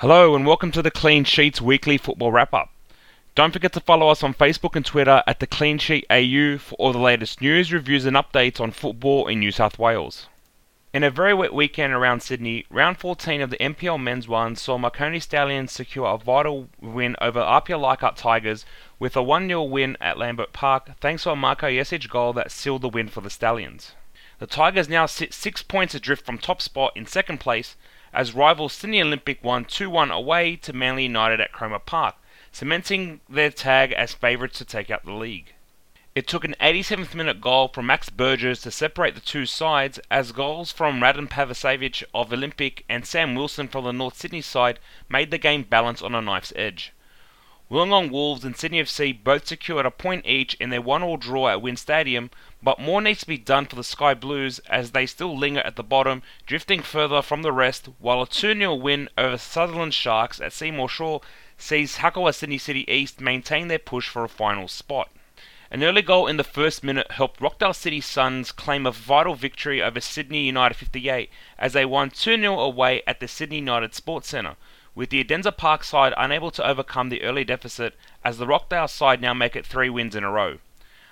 Hello and welcome to the Clean Sheets weekly football wrap up. Don't forget to follow us on Facebook and Twitter at the Clean Sheet AU for all the latest news, reviews, and updates on football in New South Wales. In a very wet weekend around Sydney, round 14 of the NPL Men's One saw Marconi Stallions secure a vital win over Apia Leichhardt Tigers with a 1 0 win at Lambert Park thanks to a Marco Jesic goal that sealed the win for the Stallions. The Tigers now sit six points adrift from top spot in second place as rival Sydney Olympic won 2 1 away to Manly United at Cromer Park, cementing their tag as favourites to take out the league. It took an 87th minute goal from Max Burgess to separate the two sides, as goals from Radim Pavasevich of Olympic and Sam Wilson from the North Sydney side made the game balance on a knife's edge. Wollongong Wolves and Sydney FC both secured a point each in their one-all draw at WIN Stadium, but more needs to be done for the Sky Blues as they still linger at the bottom, drifting further from the rest, while a 2-0 win over Sutherland Sharks at Seymour Shaw sees Hakoah Sydney City East maintain their push for a final spot. An early goal in the first minute helped Rockdale City Suns claim a vital victory over Sydney United 58 as they won 2 0 away at the Sydney United Sports Centre with the Edensor Park side unable to overcome the early deficit as the Rockdale side now make it three wins in a row.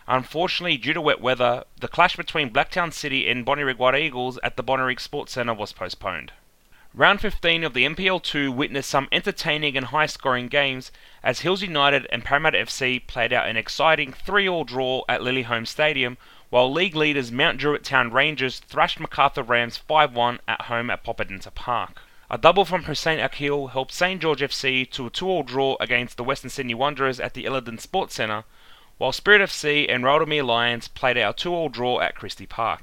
Unfortunately, due to wet weather, the clash between Blacktown City and Bonnyrigg Eagles at the Bonnyrigg Sports Centre was postponed. Round 15 of the NPL2 witnessed some entertaining and high scoring games as Hills United and Parramatta FC played out an exciting 3 all draw at Lilyholme Stadium, while league leaders Mount Druitt Town Rangers thrashed Macarthur Rams 5 1 at home at Popondetta Park. A double from Hussein Akil helped St George FC to a 2-all draw against the Western Sydney Wanderers at the Ilinden Sports Centre, while Spirit FC and Rydalmere Lions played out a 2-all draw at Christie Park.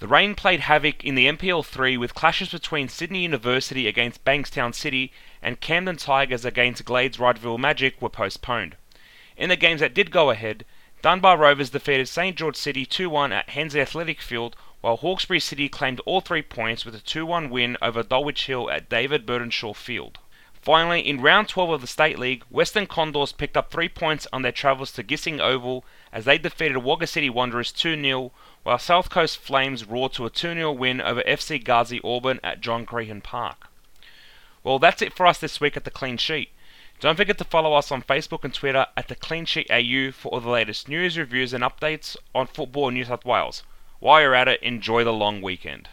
The rain played havoc in the NPL 3 with clashes between Sydney University against Bankstown City and Camden Tigers against Glades Wrightsville Magic were postponed. In the games that did go ahead, Dunbar Rovers defeated St George City 2-1 at Hensley Athletic Field while Hawkesbury City claimed all three points with a 2 1 win over Dulwich Hill at David Burdenshaw Field. Finally, in round 12 of the State League, Western Condors picked up three points on their travels to Gissing Oval as they defeated Wagga City Wanderers 2 0, while South Coast Flames roared to a 2 0 win over FC Gazy Auburn at John Crehan Park. Well, that's it for us this week at the Clean Sheet. Don't forget to follow us on Facebook and Twitter at the Clean Sheet AU for all the latest news, reviews, and updates on football in New South Wales. While you're at it, enjoy the long weekend.